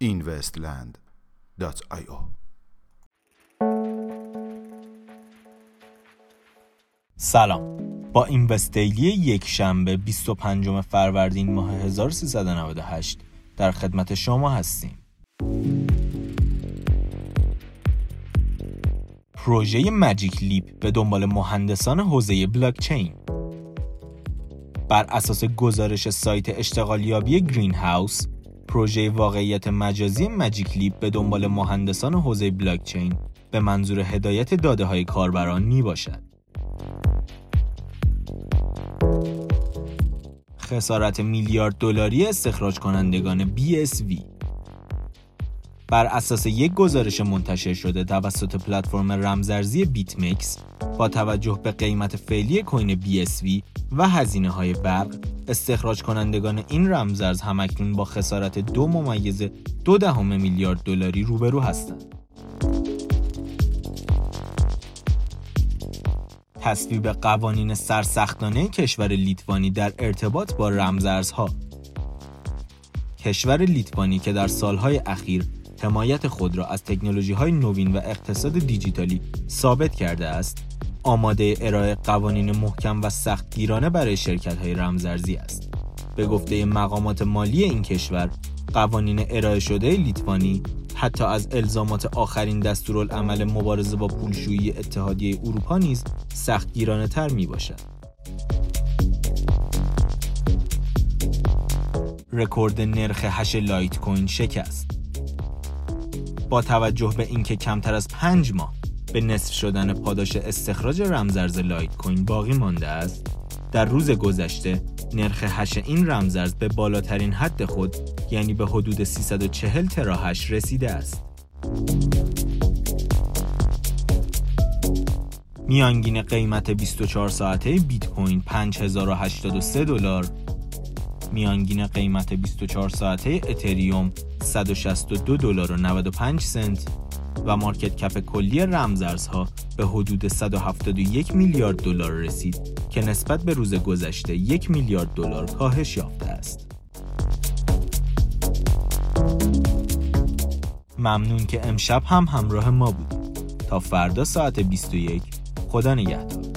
investland.io سلام. با این وستیلی یک شنبه 25 فروردین ماه 1398 در خدمت شما هستیم. پروژه مجیک لیپ به دنبال مهندسان حوزه بلاکچین بر اساس گزارش سایت اشتغالیابی گرین هاوس پروژه واقعیت مجازی مجیک لیپ به دنبال مهندسان حوزه بلاکچین به منظور هدایت داده های کاربران می باشد. خسارت میلیارد دلاری استخراج کنندگان BSV بر اساس یک گزارش منتشر شده توسط پلتفرم رمزارزی بیتمکس با توجه به قیمت فعلی کوین BSV و هزینه های برق استخراج کنندگان این رمزارز همکنون با خسارت دو ممیز دو دهم میلیارد دلاری روبرو هستند. تصویب قوانین سرسختانه کشور لیتوانی در ارتباط با رمزارزها کشور لیتوانی که در سالهای اخیر حمایت خود را از تکنولوژی های نوین و اقتصاد دیجیتالی ثابت کرده است آماده ارائه قوانین محکم و سختگیرانه برای شرکت های رمزارزی است به گفته مقامات مالی این کشور قوانین ارائه شده لیتوانی حتی از الزامات آخرین دستورالعمل مبارزه با پولشویی اتحادیه اروپا نیز سختگیرانه تر می باشد. رکورد نرخ هش لایت کوین شکست. با توجه به اینکه کمتر از پنج ماه به نصف شدن پاداش استخراج رمزارز لایت کوین باقی مانده است در روز گذشته نرخ هش این رمزارز به بالاترین حد خود یعنی به حدود 340 ترا هش رسیده است. میانگین قیمت 24 ساعته بیت کوین 5083 دلار میانگین قیمت 24 ساعته اتریوم 162 دلار و 95 سنت و مارکت کپ کلی رمزارزها به حدود 171 میلیارد دلار رسید که نسبت به روز گذشته یک میلیارد دلار کاهش یافته است. ممنون که امشب هم همراه ما بود. تا فردا ساعت 21 خدا نگهدار.